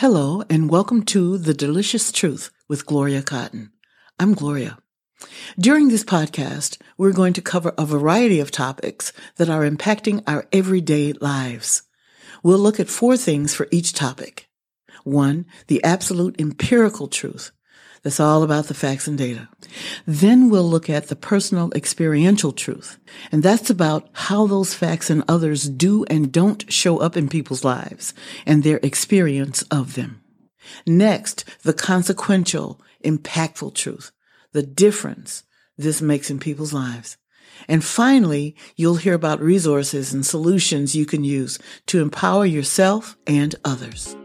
Hello, and welcome to The Delicious Truth with Gloria Cotton. I'm Gloria. During this podcast, we're going to cover a variety of topics that are impacting our everyday lives. We'll look at four things for each topic. One, the absolute empirical truth. That's all about the facts and data. Then we'll look at the personal experiential truth. And that's about how those facts and others do and don't show up in people's lives and their experience of them. Next, the consequential, impactful truth. The difference this makes in people's lives. And finally, you'll hear about resources and solutions you can use to empower yourself and others.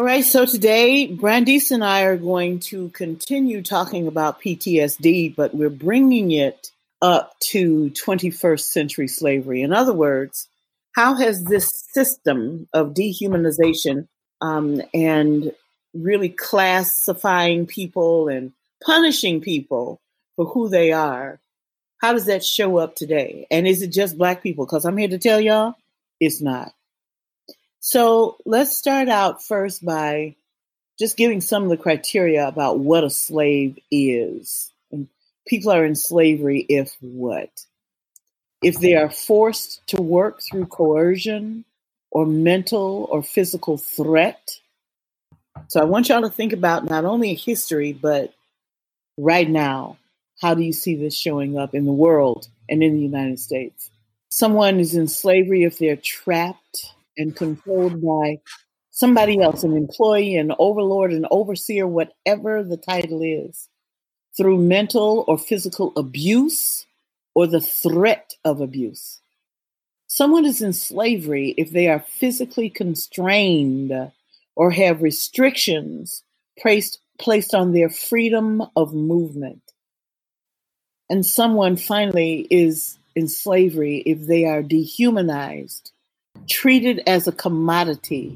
All right, so today Brandice and I are going to continue talking about PTSD, but we're bringing it up to 21st century slavery. In other words, how has this system of dehumanization um, and really classifying people and punishing people for who they are, how does that show up today? And is it just black people? Because I'm here to tell y'all, it's not. So let's start out first by just giving some of the criteria about what a slave is. And people are in slavery if what? If they are forced to work through coercion or mental or physical threat. So I want y'all to think about not only history, but right now. How do you see this showing up in the world and in the United States? Someone is in slavery if they're trapped and controlled by somebody else, an employee, an overlord, an overseer, whatever the title is, through mental or physical abuse or the threat of abuse. Someone is in slavery if they are physically constrained or have restrictions placed, placed on their freedom of movement. And someone finally is in slavery if they are dehumanized treated as a commodity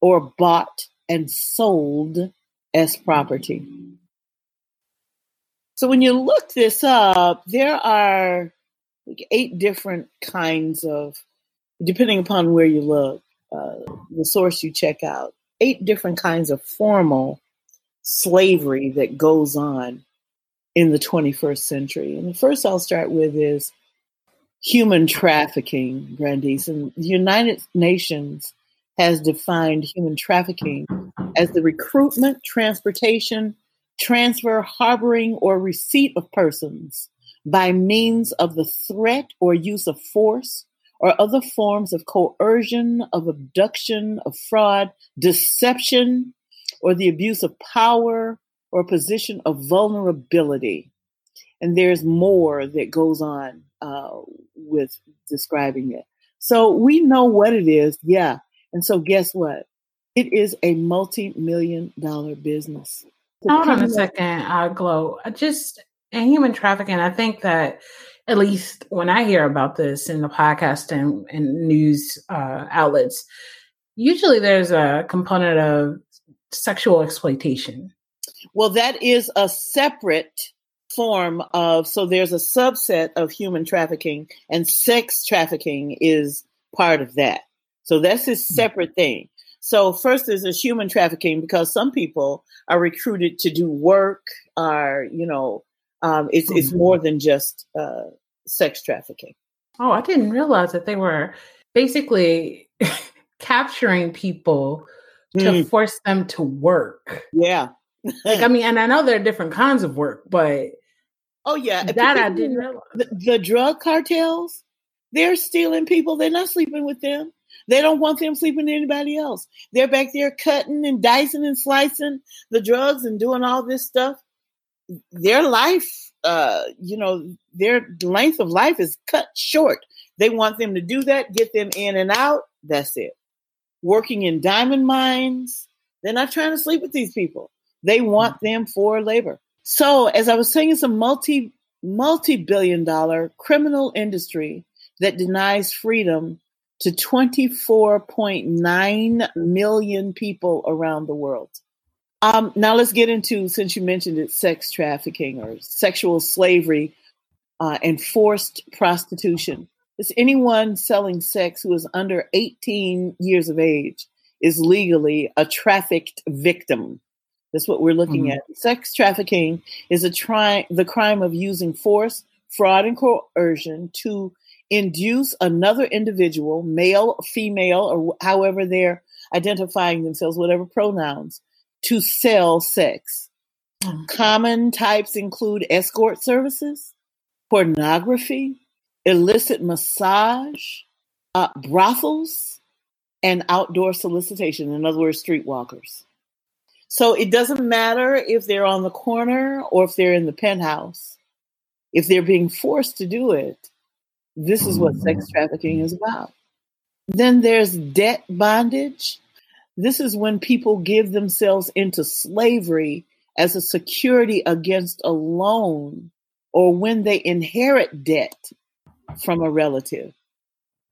or bought and sold as property. So when you look this up, there are like eight different kinds of, depending upon where you look, uh, the source you check out, eight different kinds of formal slavery that goes on in the 21st century. And the first I'll start with is human trafficking, Brandice. And the United Nations has defined human trafficking as the recruitment, transportation, transfer, harboring, or receipt of persons by means of the threat or use of force or other forms of coercion, of abduction, of fraud, deception, or the abuse of power or position of vulnerability. And there's more that goes on uh, with describing it. So we know what it is, yeah. And so guess what? It is a multi-million dollar business. Hold on a second, uh, Glow. Just in human trafficking, I think that at least when I hear about this in the podcast and, and news uh, outlets, usually there's a component of sexual exploitation. Well, that is a separate form of so there's a subset of human trafficking and sex trafficking is part of that so that's a hmm. separate thing so first there's this human trafficking because some people are recruited to do work are you know um, it's it's hmm. more than just uh, sex trafficking oh i didn't realize that they were basically capturing people to mm. force them to work yeah like I mean, and I know there are different kinds of work, but Oh yeah, that I didn't realize. The, the, drug cartels, they're stealing people. They're not sleeping with them. They don't want them sleeping with anybody else. They're back there cutting and dicing and slicing the drugs and doing all this stuff. Their life, uh, you know, their length of life is cut short. They want them to do that, get them in and out. That's it. Working in diamond mines, they're not trying to sleep with these people. They want them for labor. So, as I was saying, it's a multi multi billion dollar criminal industry that denies freedom to 24.9 million people around the world. Um, now, let's get into, since you mentioned it, sex trafficking or sexual slavery uh, and forced prostitution. It's anyone selling sex who is under 18 years of age is legally a trafficked victim. That's what we're looking mm-hmm. at. Sex trafficking is a tri- the crime of using force, fraud, and coercion to induce another individual, male, female, or however they're identifying themselves, whatever pronouns, to sell sex. Mm-hmm. Common types include escort services, pornography, illicit massage, uh, brothels, and outdoor solicitation. In other words, streetwalkers. So it doesn't matter if they're on the corner or if they're in the penthouse. If they're being forced to do it, this is what sex mm-hmm. trafficking is about. Then there's debt bondage. This is when people give themselves into slavery as a security against a loan or when they inherit debt from a relative.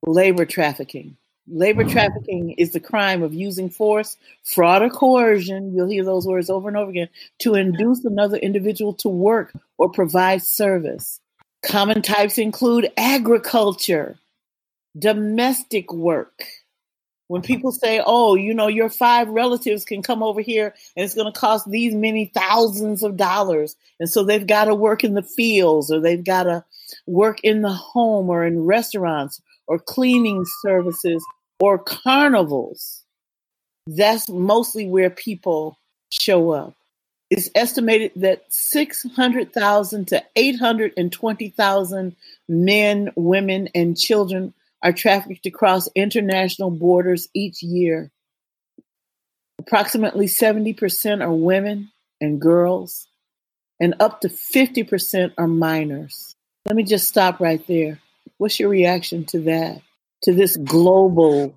Labor trafficking. Labor mm-hmm. trafficking is the crime of using force, fraud, or coercion. You'll hear those words over and over again to induce another individual to work or provide service. Common types include agriculture, domestic work. When mm-hmm. people say, oh, you know, your five relatives can come over here and it's going to cost these many thousands of dollars. And so they've got to work in the fields or they've got to work in the home or in restaurants or cleaning services or carnivals. That's mostly where people show up. It's estimated that 600,000 to 820,000 men, women, and children are trafficked across international borders each year. Approximately 70% are women and girls, and up to 50% are minors. Let me just stop right there. What's your reaction to that, to this global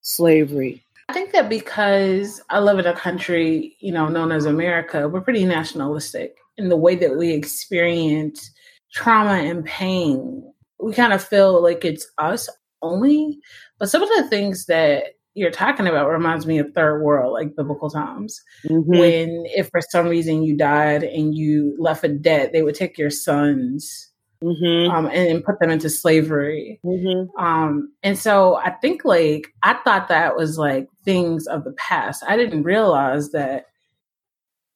slavery? I think that because I live in a country, you know, known as America, we're pretty nationalistic in the way that we experience trauma and pain. We kind of feel like it's us only. But some of the things that you're talking about reminds me of third world, like biblical times. Mm-hmm. When if for some reason you died and you left a debt, they would take your sons mm-hmm. um, and, put them into slavery. Mm-hmm. Um, and so I think like I thought that was like things of the past. I didn't realize that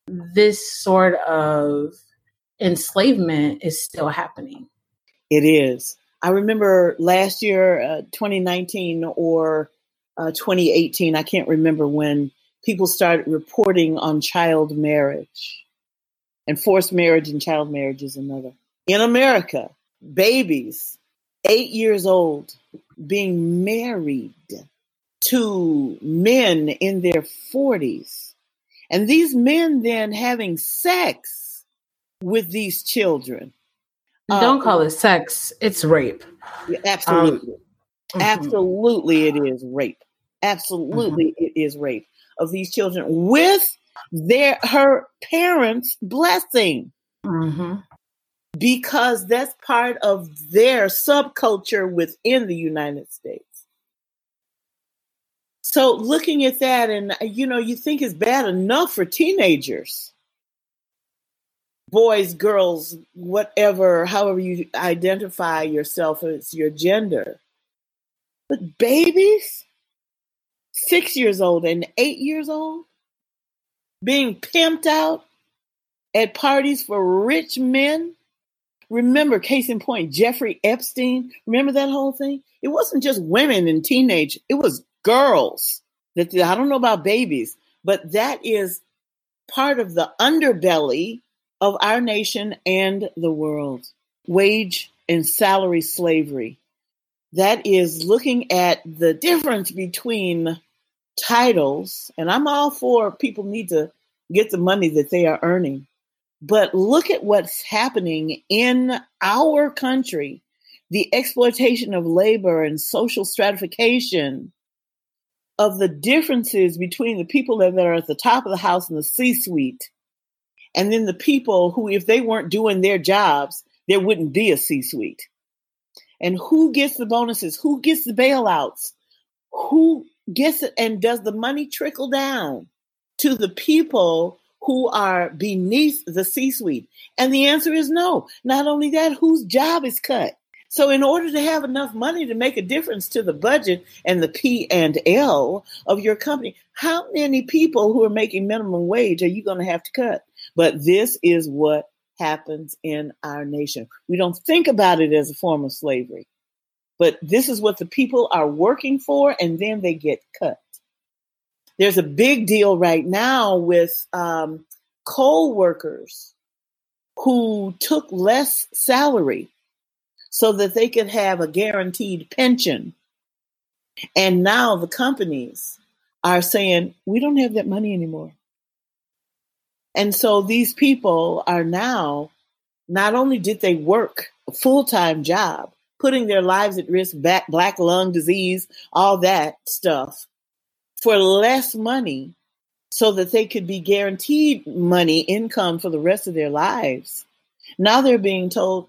this sort of enslavement is still happening. It is. I remember last year, uh, 2019 or uh, 2018, I can't remember when people started reporting on child marriage. And forced marriage and child marriage is another. In America, babies, eight years old, being married to men in their 40s. And these men then having sex with these children don't um, call it sex, it's rape. Absolutely. Um, mm-hmm. Absolutely, it is rape. Absolutely, mm-hmm. it is rape of these children with their her parents' blessing. Mm-hmm. Because that's part of their subculture within the United States. So looking at that, and uh, you know, you think it's bad enough for teenagers boys, girls, whatever, however you identify yourself as your gender. But babies, six years old and eight years old, being pimped out at parties for rich men. Remember, case in point, Jeffrey Epstein. Remember that whole thing? It wasn't just women and teenage, it was girls. That I don't know about babies, but that is part of the underbelly of our nation and the world. Wage and salary slavery. That is looking at the difference between titles, and I'm all for people need to get the money that they are earning. But look at what's happening in our country the exploitation of labor and social stratification of the differences between the people that are at the top of the house and the C suite and then the people who, if they weren't doing their jobs, there wouldn't be a C suite. And who gets the bonuses? Who gets the bailouts? Who gets it? And does the money trickle down to the people who are beneath the C suite? And the answer is no. Not only that, whose job is cut? So in order to have enough money to make a difference to the budget and the P and L of your company, how many people who are making minimum wage are you going to have to cut? But this is what happens in our nation. We don't think about it as a form of slavery, but this is what the people are working for, and then they get cut. There's a big deal right now with um, coal workers who took less salary so that they could have a guaranteed pension. And now the companies are saying, we don't have that money anymore. And so these people are now, not only did they work a full time job, putting their lives at risk, back, black lung disease, all that stuff, for less money so that they could be guaranteed money, income for the rest of their lives. Now they're being told,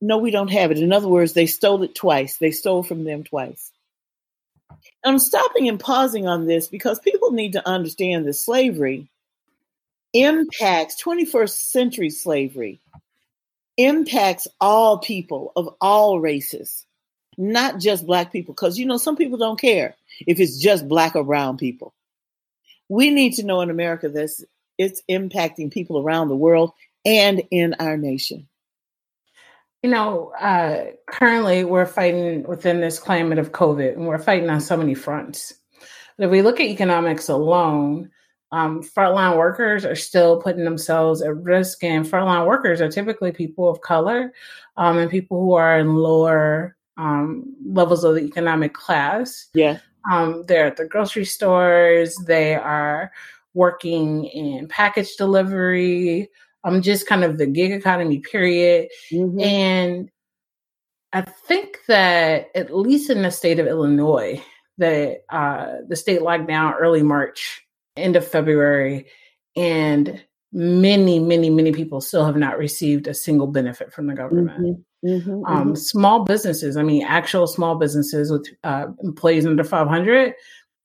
no, we don't have it. In other words, they stole it twice. They stole from them twice. I'm stopping and pausing on this because people need to understand that slavery impacts 21st century slavery impacts all people of all races, not just black people. Because, you know, some people don't care if it's just black or brown people. We need to know in America that it's impacting people around the world and in our nation. You know, uh, currently we're fighting within this climate of COVID, and we're fighting on so many fronts. But if we look at economics alone, um, frontline workers are still putting themselves at risk, and frontline workers are typically people of color um, and people who are in lower um, levels of the economic class. Yeah. Um, they're at the grocery stores, they are working in package delivery, um, just kind of the gig economy period. Mm-hmm. And I think that at least in the state of Illinois, that uh, the state locked down early March, end of February, and many, many, many people still have not received a single benefit from the government. Mm-hmm. Mm-hmm, um, mm-hmm. Small businesses, I mean, actual small businesses with uh, employees under 500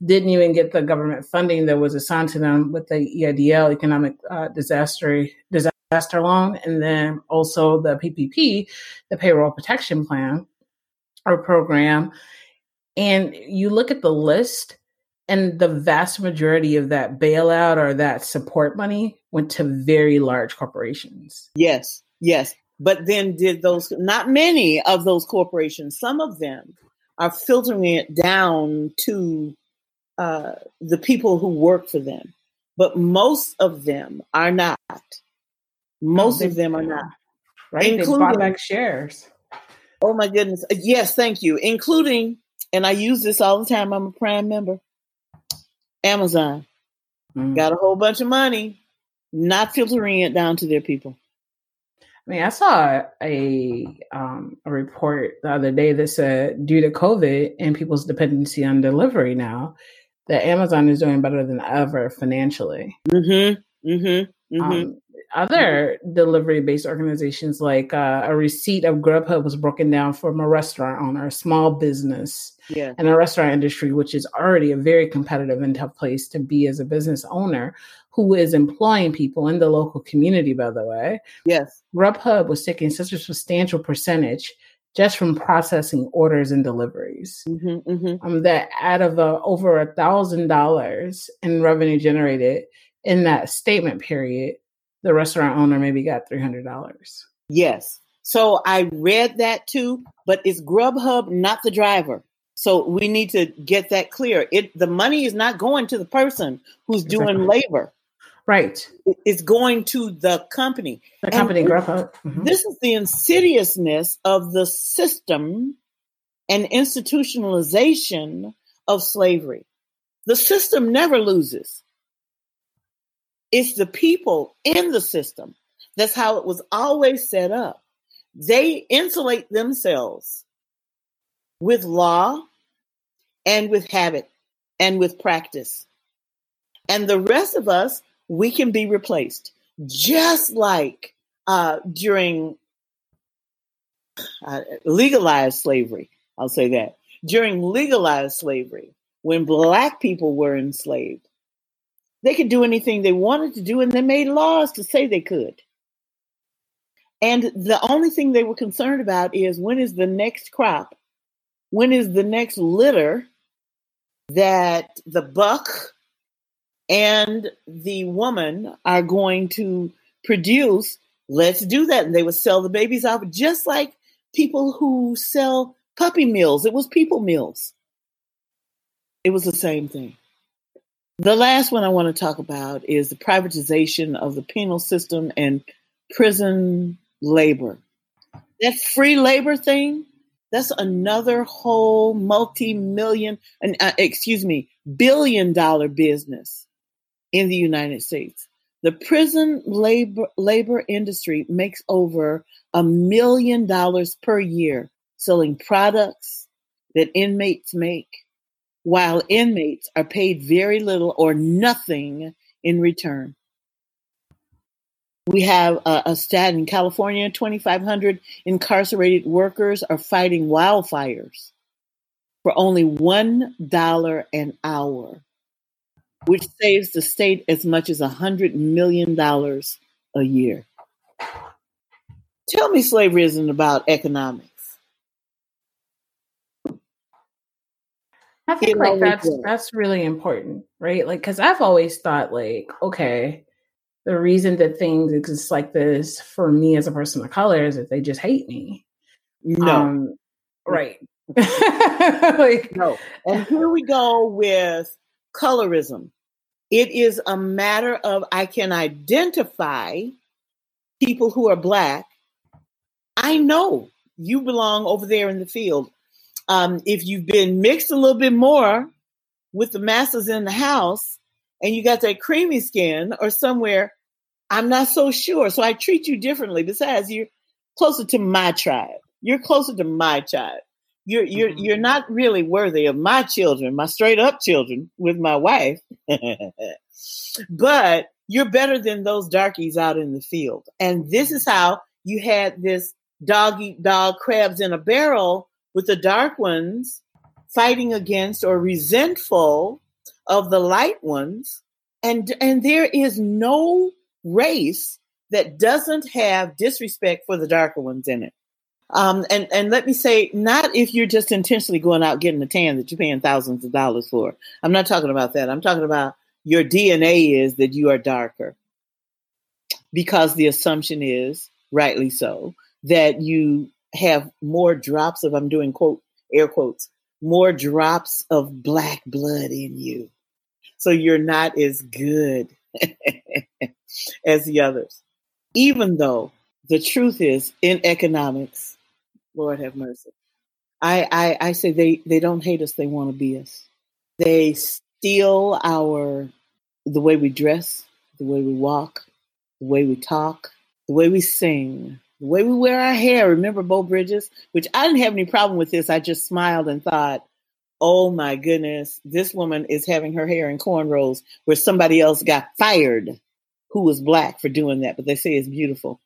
didn't even get the government funding that was assigned to them with the EIDL, economic uh, disaster disaster loan, and then also the PPP, the payroll protection plan or program. And you look at the list, and the vast majority of that bailout or that support money went to very large corporations. Yes, yes. But then did those, not many of those corporations, some of them are filtering it down to uh, the people who work for them, but most of them are not. Most of them are not. Right? Including, they bought back shares. Oh my goodness. Yes, thank you. Including, and I use this all the time, I'm a prime member. Amazon. Mm. Got a whole bunch of money, not filtering it down to their people. I mean, I saw a um, a report the other day that said due to COVID and people's dependency on delivery now, that Amazon is doing better than ever financially. Mm-hmm. Mm-hmm. Mm-hmm. Um, other delivery based organizations, like uh, a receipt of Grubhub was broken down from a restaurant owner, a small business, yeah. and a restaurant industry, which is already a very competitive and tough place to be as a business owner who is employing people in the local community, by the way. Yes. Grubhub was taking such a substantial percentage just from processing orders and deliveries. Mm-hmm, mm-hmm. Um, that out of uh, over a thousand dollars in revenue generated in that statement period, the restaurant owner maybe got three hundred dollars. Yes. So I read that too, but it's Grubhub, not the driver. So we need to get that clear. It the money is not going to the person who's exactly. doing labor. Right. It's going to the company. The company, Grubhub. Mm-hmm. This is the insidiousness of the system and institutionalization of slavery. The system never loses. It's the people in the system. That's how it was always set up. They insulate themselves with law and with habit and with practice. And the rest of us we can be replaced. Just like uh, during uh, legalized slavery, I'll say that. During legalized slavery, when black people were enslaved, they could do anything they wanted to do, and they made laws to say they could. And the only thing they were concerned about is when is the next crop? When is the next litter that the buck and the woman are going to produce? Let's do that. And they would sell the babies off just like people who sell puppy mills. It was people mills. It was the same thing. The last one I want to talk about is the privatization of the penal system and prison labor. That free labor thing, that's another whole multi-million, uh, excuse me, billion dollar business in the United States. The prison labor labor industry makes over a million dollars per year selling products that inmates make, while inmates are paid very little or nothing in return. We have a, a stat in California 2,500 incarcerated workers are fighting wildfires for only $1 an hour, which saves the state as much as $100 million a year. Tell me slavery isn't about economics. I think like that's that's really important, right? Like, because I've always thought, like, okay, the reason that things exist like this for me as a person of color is that they just hate me. No. Um, right. like, no. And here we go with colorism. It is a matter of I can identify people who are black. I know you belong over there in the field. Um, if you've been mixed a little bit more with the masses in the house, and you got that creamy skin or somewhere, I'm not so sure. So I treat you differently. Besides, you're closer to my tribe. You're closer to my tribe. You're you're mm-hmm. you're not really worthy of my children, my straight up children with my wife. but you're better than those darkies out in the field. And this is how you had this dog eat dog crabs in a barrel with the dark ones fighting against or resentful of the light ones and and there is no race that doesn't have disrespect for the darker ones in it. Um, and and let me say not if you're just intentionally going out getting a tan that you're paying thousands of dollars for. I'm not talking about that. I'm talking about your dna is that you are darker. Because the assumption is rightly so that you have more drops of i'm doing quote air quotes more drops of black blood in you so you're not as good as the others. Even though the truth is in economics, Lord have mercy. I, I, I say they, they don't hate us, they want to be us. They steal our the way we dress, the way we walk, the way we talk, the way we sing, the way we wear our hair. Remember Beau Bridges? Which I didn't have any problem with this. I just smiled and thought, oh my goodness, this woman is having her hair in cornrows where somebody else got fired who was black for doing that, but they say it's beautiful.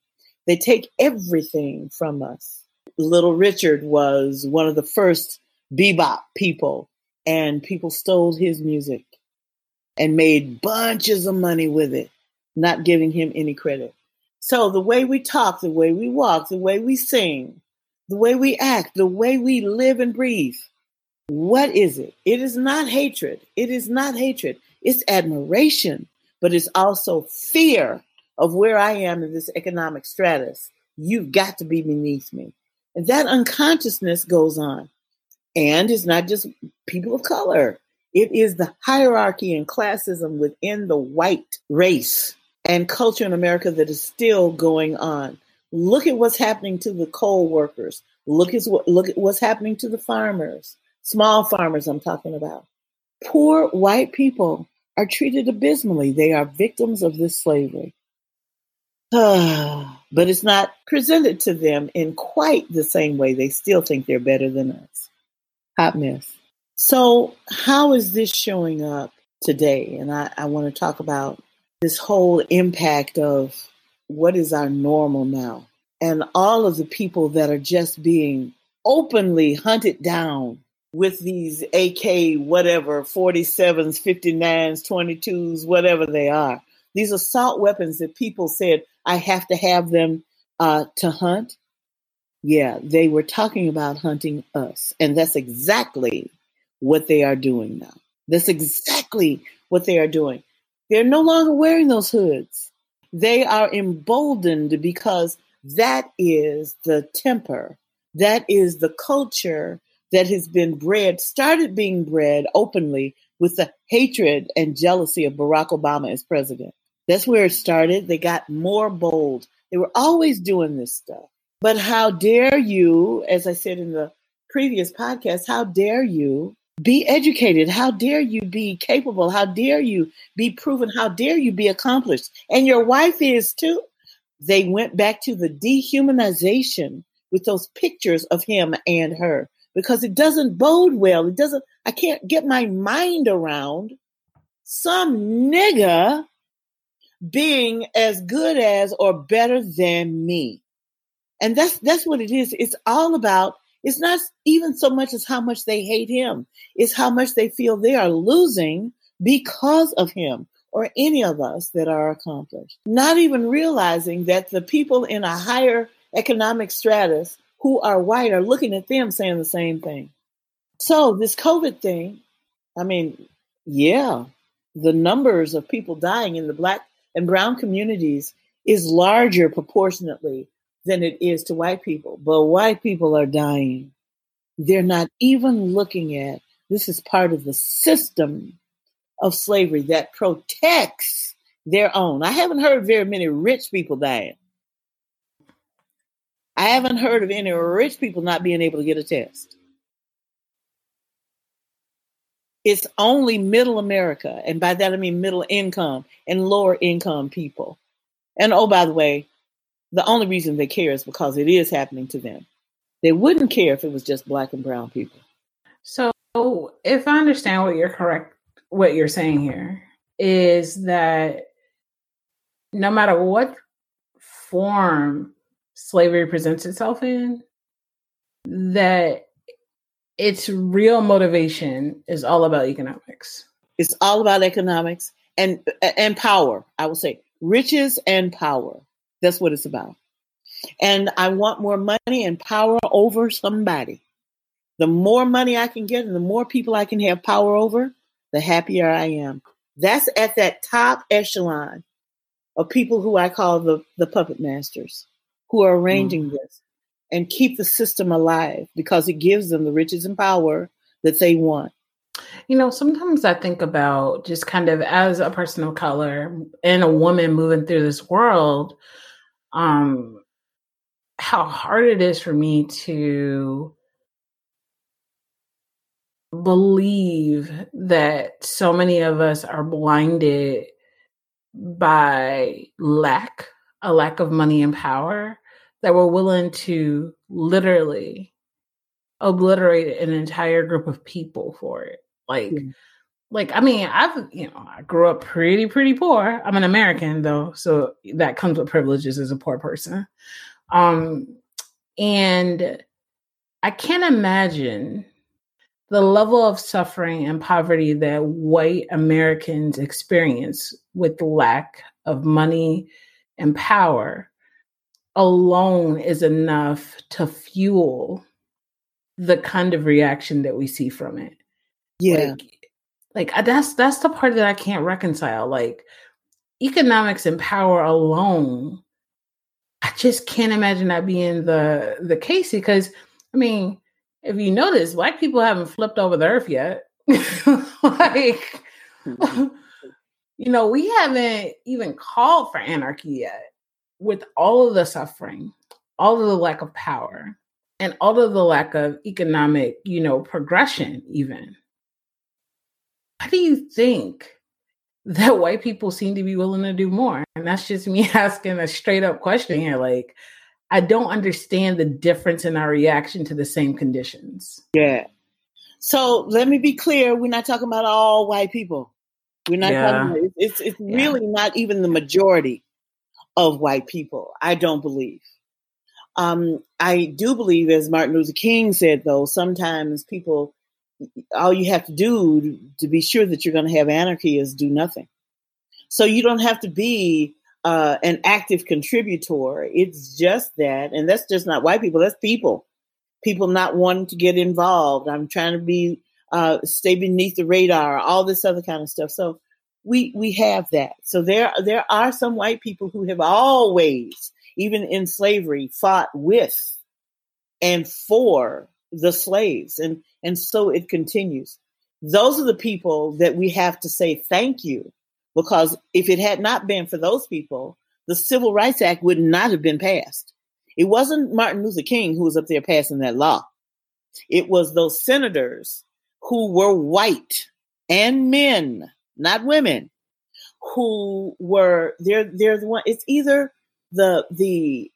They take everything from us. Little Richard was one of the first bebop people, and people stole his music and made bunches of money with it, not giving him any credit. So the way we talk, the way we walk, the way we sing, the way we act, the way we live and breathe, what is it? It is not hatred. It is not hatred. It's admiration, but it's also fear of where I am in this economic stratus. You've got to be beneath me. And that unconsciousness goes on. And it's not just people of color, it is the hierarchy and classism within the white race and culture in America that is still going on. Look at what's happening to the coal workers. Look at what look at what's happening to the farmers small farmers I'm talking about. Poor white people are treated abysmally. They are victims of this slavery. but it's not presented to them in quite the same way. They still think they're better than us. Hot mess. So, how is this showing up today? And I, I want to talk about this whole impact of what is our normal now and all of the people that are just being openly hunted down with these AK, whatever, 47s, 59s, 22s, whatever they are. These assault weapons that people said, I have to have them uh, to hunt, yeah, they were talking about hunting us. And that's exactly what they are doing now. That's exactly what they are doing. They're no longer wearing those hoods. They are emboldened because that is the temper, that is the culture that has been bred, started being bred openly with the hatred and jealousy of Barack Obama as president. That's where it started. They got more bold. They were always doing this stuff. But how dare you, as I said in the previous podcast, how dare you be educated? How dare you be capable? How dare you be proven? How dare you be accomplished? And your wife is too. They went back to the dehumanization with those pictures of him and her because it doesn't bode well. It doesn't, I can't get my mind around some nigga being as good as or better than me. And that's that's what it is. It's all about it's not even so much as how much they hate him. It's how much they feel they are losing because of him or any of us that are accomplished. Not even realizing that the people in a higher economic stratus who are white are looking at them saying the same thing. So this COVID thing, I mean, yeah, the numbers of people dying in the black and brown communities is larger proportionately than it is to white people. But white people are dying. They're not even looking at this is part of the system of slavery that protects their own. I haven't heard very many rich people dying. I haven't heard of any rich people not being able to get a test. It's only middle America, and by that I mean middle income and lower income people. And oh, by the way, the only reason they care is because it is happening to them. They wouldn't care if it was just black and brown people. So, if I understand what you're correct, what you're saying here is that no matter what form slavery presents itself in, that its real motivation is all about economics. It's all about economics and and power. I would say riches and power. That's what it's about. And I want more money and power over somebody. The more money I can get and the more people I can have power over, the happier I am. That's at that top echelon of people who I call the, the puppet masters, who are arranging mm. this and keep the system alive because it gives them the riches and power that they want. You know, sometimes I think about just kind of as a person of color and a woman moving through this world, um, how hard it is for me to believe that so many of us are blinded by lack, a lack of money and power, that we're willing to literally obliterate an entire group of people for it. Like, yeah like I mean, I've you know, I grew up pretty pretty poor. I'm an American though, so that comes with privileges as a poor person. Um and I can't imagine the level of suffering and poverty that white Americans experience with lack of money and power alone is enough to fuel the kind of reaction that we see from it. Yeah. Like, like that's that's the part that I can't reconcile. Like economics and power alone, I just can't imagine that being the the case because I mean, if you notice, black people haven't flipped over the earth yet. like mm-hmm. you know, we haven't even called for anarchy yet with all of the suffering, all of the lack of power, and all of the lack of economic, you know, progression even why do you think that white people seem to be willing to do more? And that's just me asking a straight up question here. Like, I don't understand the difference in our reaction to the same conditions. Yeah. So let me be clear: we're not talking about all white people. We're not yeah. talking. About, it's it's yeah. really not even the majority of white people. I don't believe. Um, I do believe, as Martin Luther King said, though, sometimes people all you have to do to be sure that you're going to have anarchy is do nothing. So you don't have to be uh, an active contributor. It's just that, and that's just not white people. That's people. People not wanting to get involved. I'm trying to be uh, stay beneath the radar. All this other kind of stuff. So we we have that. So there there are some white people who have always, even in slavery, fought with and for the slaves, and and so it continues. Those are the people that we have to say thank you because if it had not been for those people, the Civil Rights Act would not have been passed. It wasn't Martin Luther King who was up there passing that law. It was those senators who were white and men, not women, who were they're they're the one it's either the the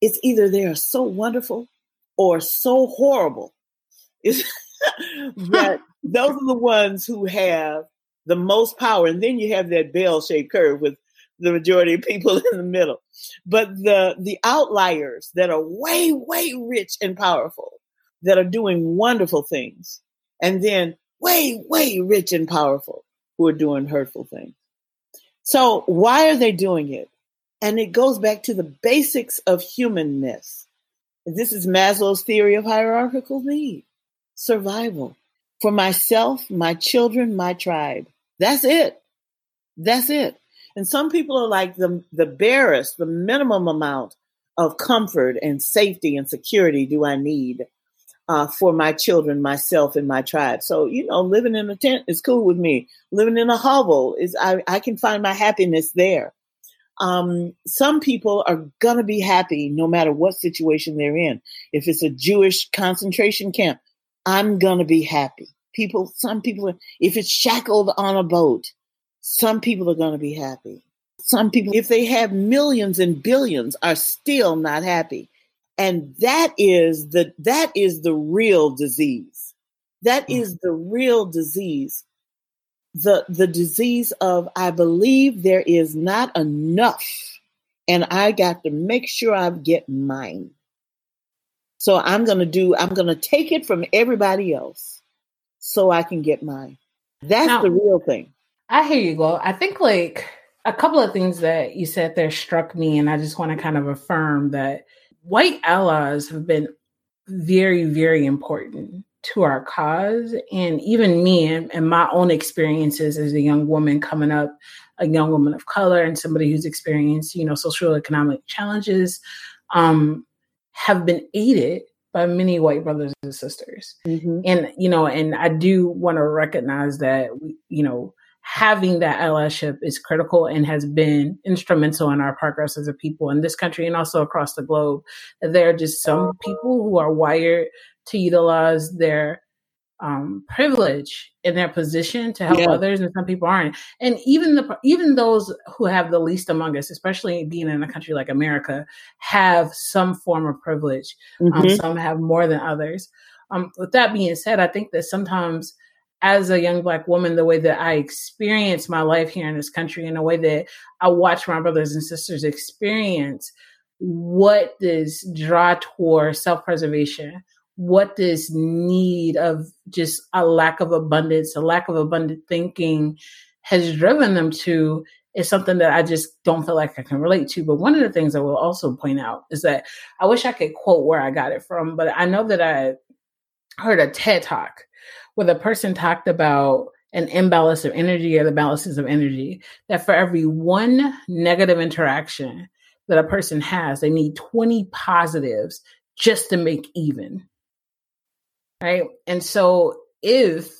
it's either they are so wonderful or so horrible. It's that those are the ones who have the most power. And then you have that bell shaped curve with the majority of people in the middle. But the the outliers that are way, way rich and powerful, that are doing wonderful things, and then way, way rich and powerful who are doing hurtful things. So why are they doing it? And it goes back to the basics of humanness. This is Maslow's theory of hierarchical need, survival for myself, my children, my tribe. That's it. That's it. And some people are like the, the barest, the minimum amount of comfort and safety and security do I need uh, for my children, myself, and my tribe. So, you know, living in a tent is cool with me. Living in a hovel is, I, I can find my happiness there. Um, some people are gonna be happy no matter what situation they're in. If it's a Jewish concentration camp, I'm gonna be happy. People, some people, if it's shackled on a boat, some people are gonna be happy. Some people, if they have millions and billions, are still not happy. And that is the that is the real disease. That mm. the real disease. The the disease of I believe there is not enough and I got to make sure I get mine. So I'm going to do, I'm going to take it from everybody else so I can get mine. That's now, the real thing. I hear you go. I think like a couple of things that you said there struck me, and I just want to kind of affirm that white allies have been very, very important to our cause. And even me and, and my own experiences as a young woman coming up, a young woman of color, and somebody who's experienced, you know, social economic challenges. Um, have been aided by many white brothers and sisters. Mm-hmm. And, you know, and I do want to recognize that, you know, having that allyship is critical and has been instrumental in our progress as a people in this country and also across the globe. There are just some people who are wired to utilize their um, privilege in their position to help yeah. others, and some people aren't. And even the even those who have the least among us, especially being in a country like America, have some form of privilege. Um, mm-hmm. Um, some have more than others. Um, with that being said, I think that sometimes as a young black woman, the way that I experience my life here in this country, and the way that I watch my brothers and sisters experience what this draw toward self preservation, what this need of just a lack of abundance, a lack of abundant thinking has driven them to is something that I just don't feel like I can relate to. But one of the things I will also point out is that I wish I could quote where I got it from, but I know that I heard a TED talk where the person talked about an imbalance of energy or the balances of energy, that for every one negative interaction that a person has, they need 20 positives just to make even right? And so if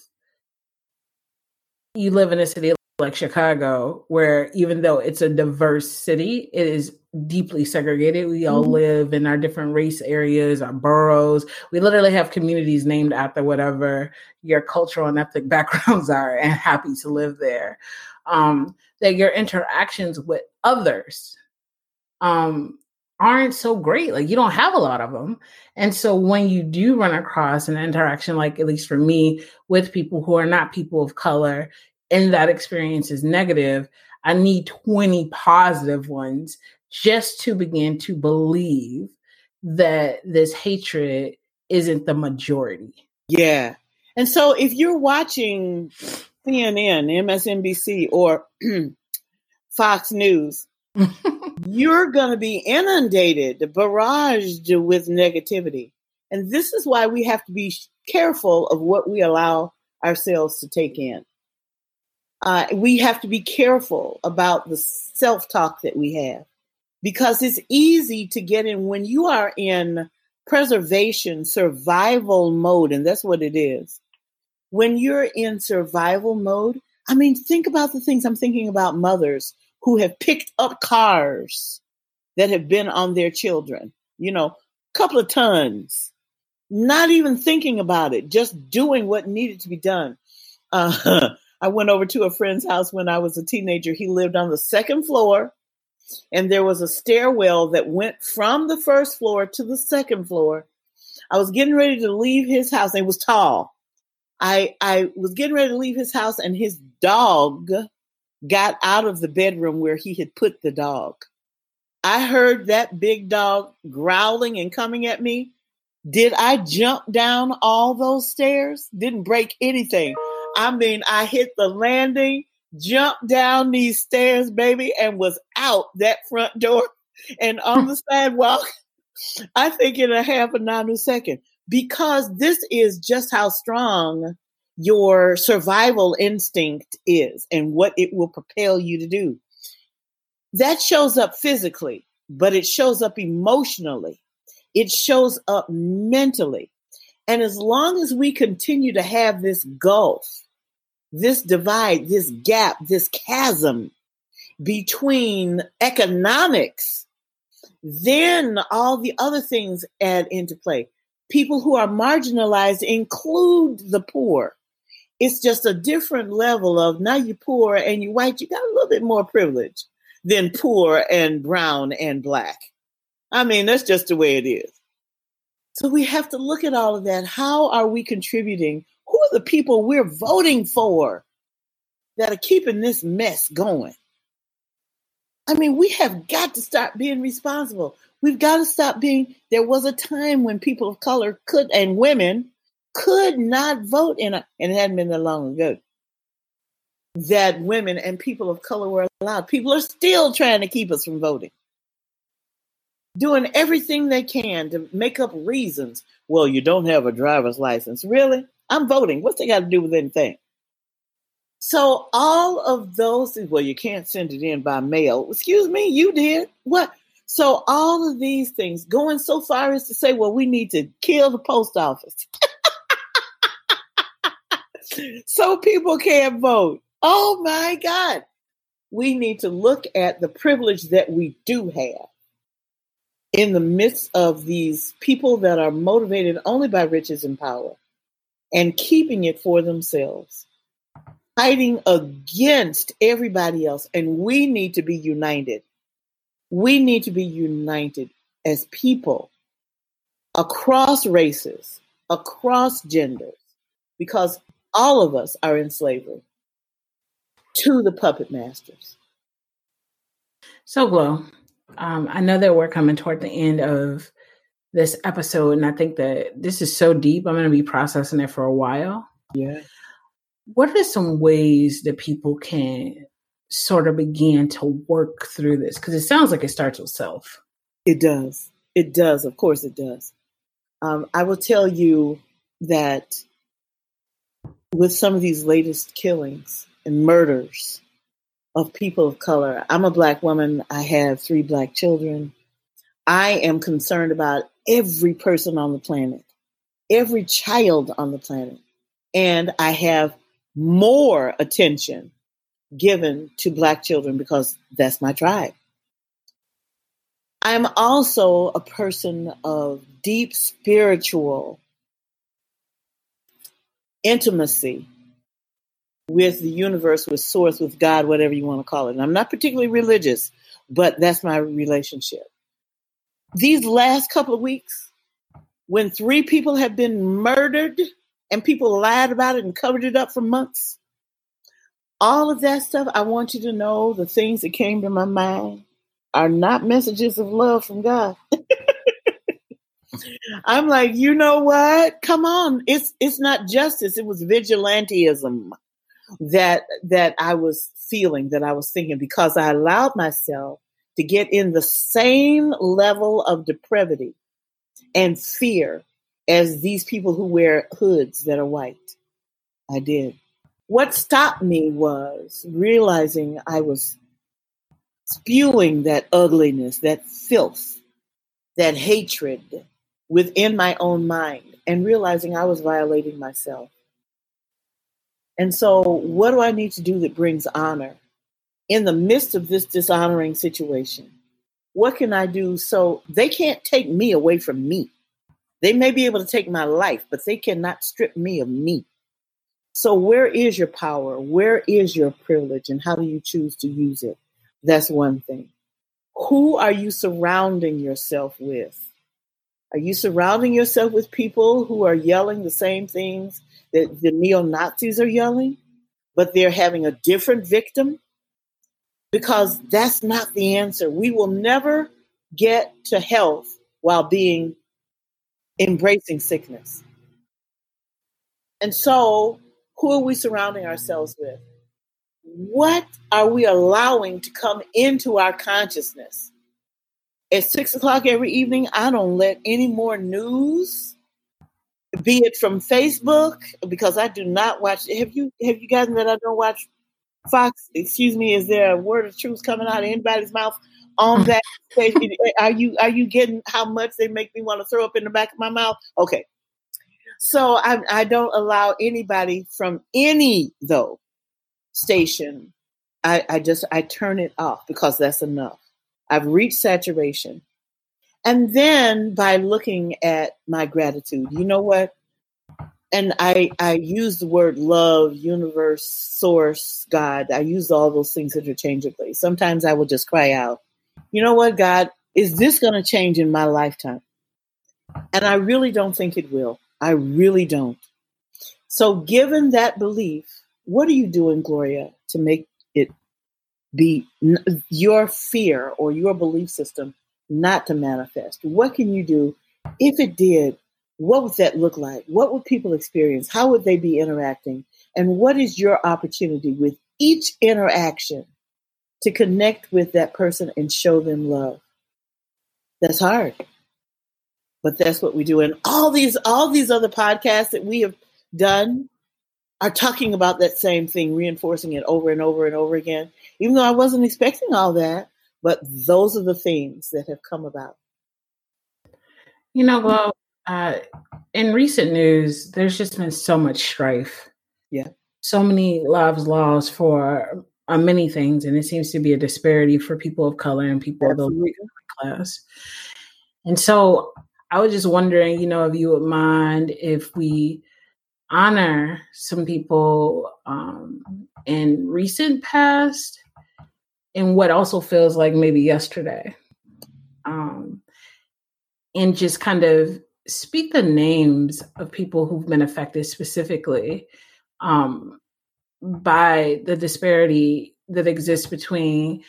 you live in a city like Chicago, where even though it's a diverse city, it is deeply segregated. We all mm-hmm. live in our different race areas, our boroughs. We literally have communities named after whatever your cultural and ethnic backgrounds are, and happy to live there. Um, that your interactions with others um, aren't so great. Like you don't have a lot of them. And so when you do run across an interaction, like at least for me, with people who are not people of color, and that experience is negative, I need 20 positive ones just to begin to believe that this hatred isn't the majority. Yeah. And so if you're watching CNN, MSNBC, or Fox News, you're going to be inundated, barraged with negativity. And this is why we have to be careful of what we allow ourselves to take in. Uh, we have to be careful about the self talk that we have because it's easy to get in when you are in preservation, survival mode, and that's what it is. When you're in survival mode, I mean, think about the things I'm thinking about mothers who have picked up cars that have been on their children, you know, a couple of tons, not even thinking about it, just doing what needed to be done. Uh, I went over to a friend's house when I was a teenager. He lived on the second floor, and there was a stairwell that went from the first floor to the second floor. I was getting ready to leave his house, and it was tall. I I was getting ready to leave his house, and his dog got out of the bedroom where he had put the dog. I heard that big dog growling and coming at me. Did I jump down all those stairs? Didn't break anything. I mean, I hit the landing, jumped down these stairs, baby, and was out that front door and on the sidewalk. I think in a half a nanosecond because this is just how strong your survival instinct is and what it will propel you to do. That shows up physically, but it shows up emotionally. It shows up mentally. And as long as we continue to have this gulf, this divide, this gap, this chasm between economics, then all the other things add into play. People who are marginalized include the poor it's just a different level of now you're poor and you're white, you got a little bit more privilege than poor and brown and black. I mean, that's just the way it is. So we have to look at all of that. How are we contributing? Who are the people we're voting for that are keeping this mess going? I mean, we have got to start being responsible. We've got to stop being. There was a time when people of color could, and women could not vote in a, and it hadn't been that long ago that women and people of color were allowed. People are still trying to keep us from voting, doing everything they can to make up reasons. Well, you don't have a driver's license. Really? I'm voting. What's that got to do with anything? So all of those, well, you can't send it in by mail. Excuse me, you did. What? So all of these things going so far as to say, well, we need to kill the post office. So people can't vote. Oh my God. We need to look at the privilege that we do have in the midst of these people that are motivated only by riches and power and keeping it for themselves, fighting against everybody else. And we need to be united. We need to be united as people across races, across genders, because all of us are in slavery to the puppet masters. So, Glo, um, I know that we're coming toward the end of this episode, and I think that this is so deep. I'm going to be processing it for a while. Yeah. What are some ways that people can sort of begin to work through this? Because it sounds like it starts with self. It does. It does. Of course, it does. Um, I will tell you that with some of these latest killings and murders of people of color. I'm a black woman. I have three black children. I am concerned about every person on the planet, every child on the planet. And I have more attention given to black children because that's my tribe. I'm also a person of deep spiritual intimacy with the universe, with source, with God, whatever you want to call it. And I'm not particularly religious, but that's my relationship. These last couple of weeks, when three people have been murdered and people lied about it and covered it up for months, all of that stuff, I want you to know the things that came to my mind are not messages of love from God. I'm like, you know what? Come on. It's it's not justice. It was vigilantism that that I was feeling, that I was thinking, because I allowed myself to get in the same level of depravity and fear as these people who wear hoods that are white. I did. What stopped me was realizing I was spewing that ugliness, that filth, that hatred within my own mind and realizing I was violating myself. And so, what do I need to do that brings honor in the midst of this dishonoring situation? What can I do so they can't take me away from me? They may be able to take my life, but they cannot strip me of me. So, where is your power? Where is your privilege? And how do you choose to use it? That's one thing. Who are you surrounding yourself with? Are you surrounding yourself with people who are yelling the same things that the neo Nazis are yelling, but they're having a different victim? Because that's not the answer. We will never get to health while being embracing sickness. And so, who are we surrounding ourselves with? What are we allowing to come into our consciousness? At six o'clock every evening, I don't let any more news, be it from Facebook, because I do not watch. Have you have you gotten that I don't watch Fox? Excuse me, is there a word of truth coming out of anybody's mouth on hmm. that stage? are you are you getting how much they make me want to throw up in the back of my mouth? Okay, so I, I don't allow anybody from any though station. I, I just I turn it off because that's enough. I've reached saturation. And then by looking at my gratitude, you know what? And I I use the word love, universe, source, God. I use all those things interchangeably. Sometimes I will just cry out, you know what, God, is this going to change in my lifetime? And I really don't think it will. I really don't. So, given that belief, what are you doing, Gloria, to make be your fear or your belief system not to manifest? What can you do if it did? What would that look like? What would people experience? How would they be interacting? And what is your opportunity with each interaction to connect with that person and show them love? That's hard. But that's what we do. And all these all these other podcasts that we have done are talking about that same thing, reinforcing it over and over and over again, even though I wasn't expecting all that. But those are the themes that have come about. You know, well, uh, in recent news, there's just been so much strife. Yeah. So many lives lost for uh, many things, and it seems to be a disparity for people of color and people Absolutely. of the class. And so I was just wondering, you know, if you would mind if we honor some people um, in recent past and what also feels like maybe yesterday. Um, and just kind of speak the names of people who've been affected specifically um, by the disparity that exists between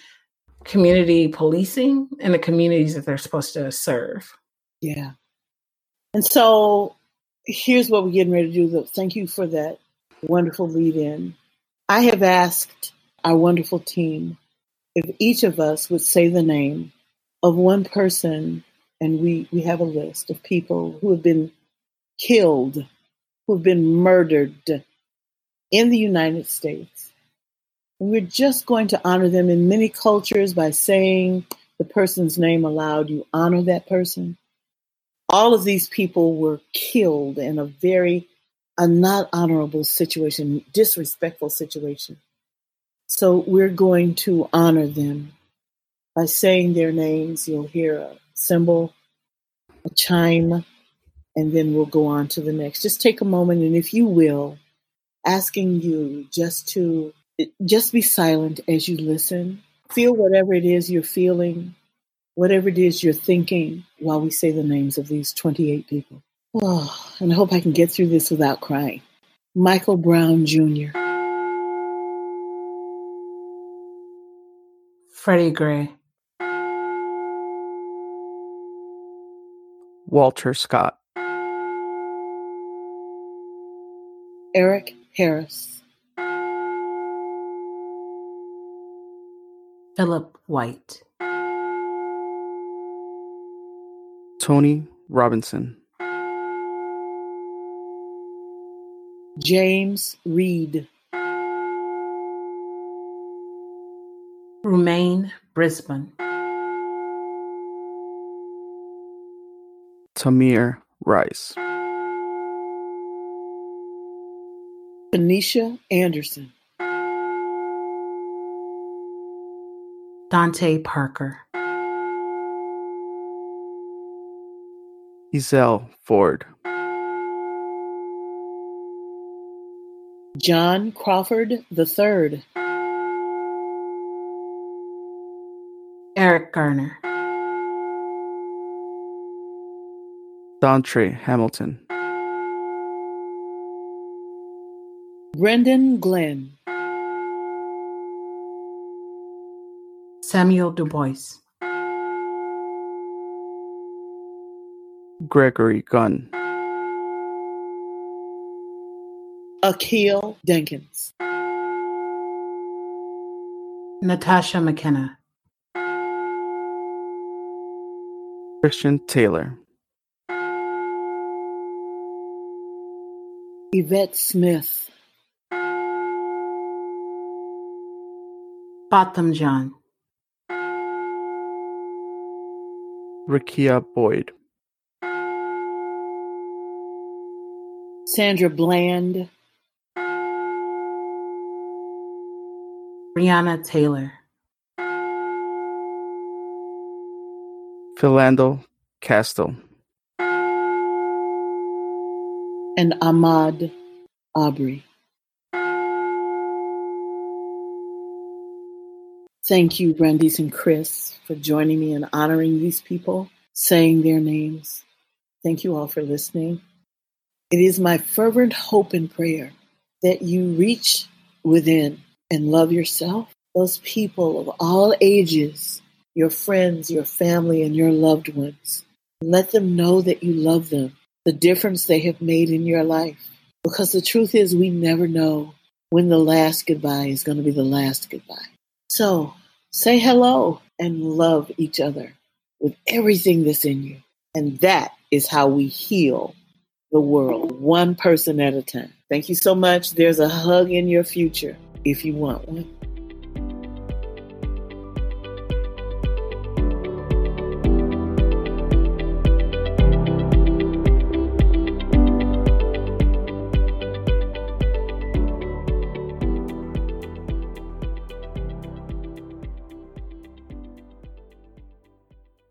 community policing and the communities that they're supposed to serve. Yeah. And so here's what we're getting ready to do. Thank you for that wonderful lead in. I have asked our wonderful team if each of us would say the name of one person, and we, we have a list of people who have been killed, who have been murdered in the United States. And we're just going to honor them in many cultures by saying the person's name aloud. You honor that person all of these people were killed in a very a not honorable situation, disrespectful situation. So we're going to honor them by saying their names. You'll hear a cymbal, a chime, and then we'll go on to the next. Just take a moment, and if you will, asking you just to just be silent as you listen. Feel whatever it is you're feeling whatever it is you're thinking while we say the names of these 28 people. Oh, and I hope I can get through this without crying. Michael Brown Jr., Freddie Gray, Walter Scott, Eric Harris, Phillip White. Tony Robinson. James Reed. Rumain Brisbon. Tamir Rice. Tanisha Anderson. Dante Parker. Ezell Ford. John Crawford III. Eric Garner. Dontre Hamilton. Brendon Glenn. Samuel DuBose. Gregory Gunn. Akiel Denkins. Natasha McKenna. Christian Taylor. Yvette Smith. Botham Jean. Rekia Boyd. Sandra Bland. Breonna Taylor. Philando Castile. And Ahmaud Arbery. Thank you, Brandice and Chris, for joining me and honoring these people, saying their names. Thank you all for listening. It is my fervent hope and prayer that you reach within and love yourself, those people of all ages, your friends, your family, and your loved ones. Let them know that you love them, the difference they have made in your life. Because the truth is, we never know when the last goodbye is going to be the last goodbye. So say hello and love each other with everything that's in you. And that is how we heal the world, one person at a time. Thank you so much. There's a hug in your future if you want one.